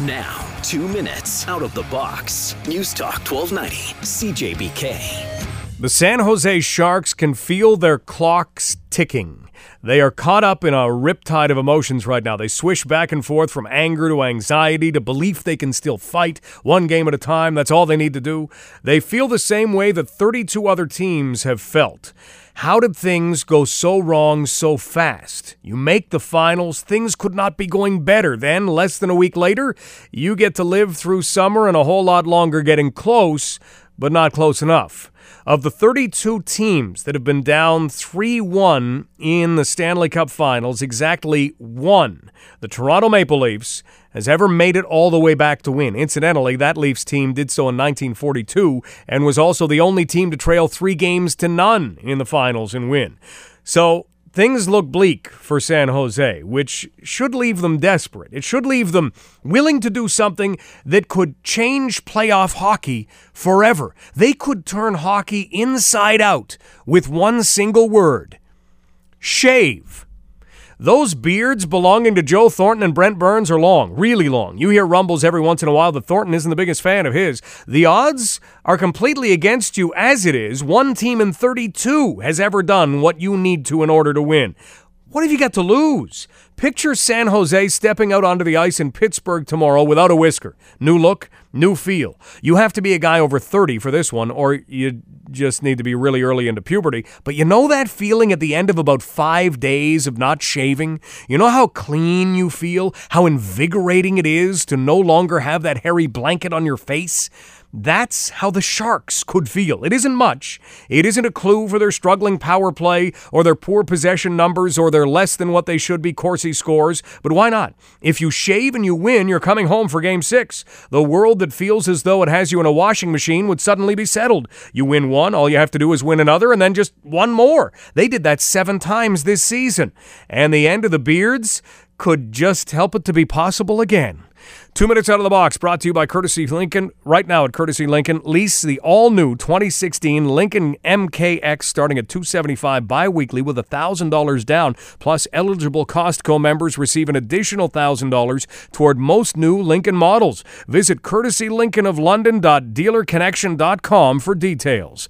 Now, two minutes out of the box. News Talk 1290, CJBK. The San Jose Sharks can feel their clocks ticking. They are caught up in a riptide of emotions right now. They swish back and forth from anger to anxiety to belief they can still fight one game at a time. That's all they need to do. They feel the same way that 32 other teams have felt. How did things go so wrong so fast? You make the finals, things could not be going better. Then, less than a week later, you get to live through summer and a whole lot longer getting close, but not close enough. Of the 32 teams that have been down 3 1 in the Stanley Cup finals, exactly one, the Toronto Maple Leafs, has ever made it all the way back to win. Incidentally, that Leafs team did so in 1942 and was also the only team to trail three games to none in the finals and win. So things look bleak for San Jose, which should leave them desperate. It should leave them willing to do something that could change playoff hockey forever. They could turn hockey inside out with one single word shave. Those beards belonging to Joe Thornton and Brent Burns are long, really long. You hear rumbles every once in a while that Thornton isn't the biggest fan of his. The odds are completely against you as it is. One team in 32 has ever done what you need to in order to win. What have you got to lose? Picture San Jose stepping out onto the ice in Pittsburgh tomorrow without a whisker. New look, new feel. You have to be a guy over 30 for this one, or you just need to be really early into puberty. But you know that feeling at the end of about five days of not shaving? You know how clean you feel? How invigorating it is to no longer have that hairy blanket on your face? That's how the Sharks could feel. It isn't much. It isn't a clue for their struggling power play or their poor possession numbers or their less than what they should be Corsi scores, but why not? If you shave and you win, you're coming home for game six. The world that feels as though it has you in a washing machine would suddenly be settled. You win one, all you have to do is win another, and then just one more. They did that seven times this season. And the end of the Beards could just help it to be possible again. Two minutes out of the box, brought to you by Courtesy Lincoln. Right now at Courtesy Lincoln, lease the all-new 2016 Lincoln MKX starting at 275 bi-weekly with $1,000 down. Plus, eligible Costco members receive an additional $1,000 toward most new Lincoln models. Visit courtesylincolnoflondon.dealerconnection.com for details.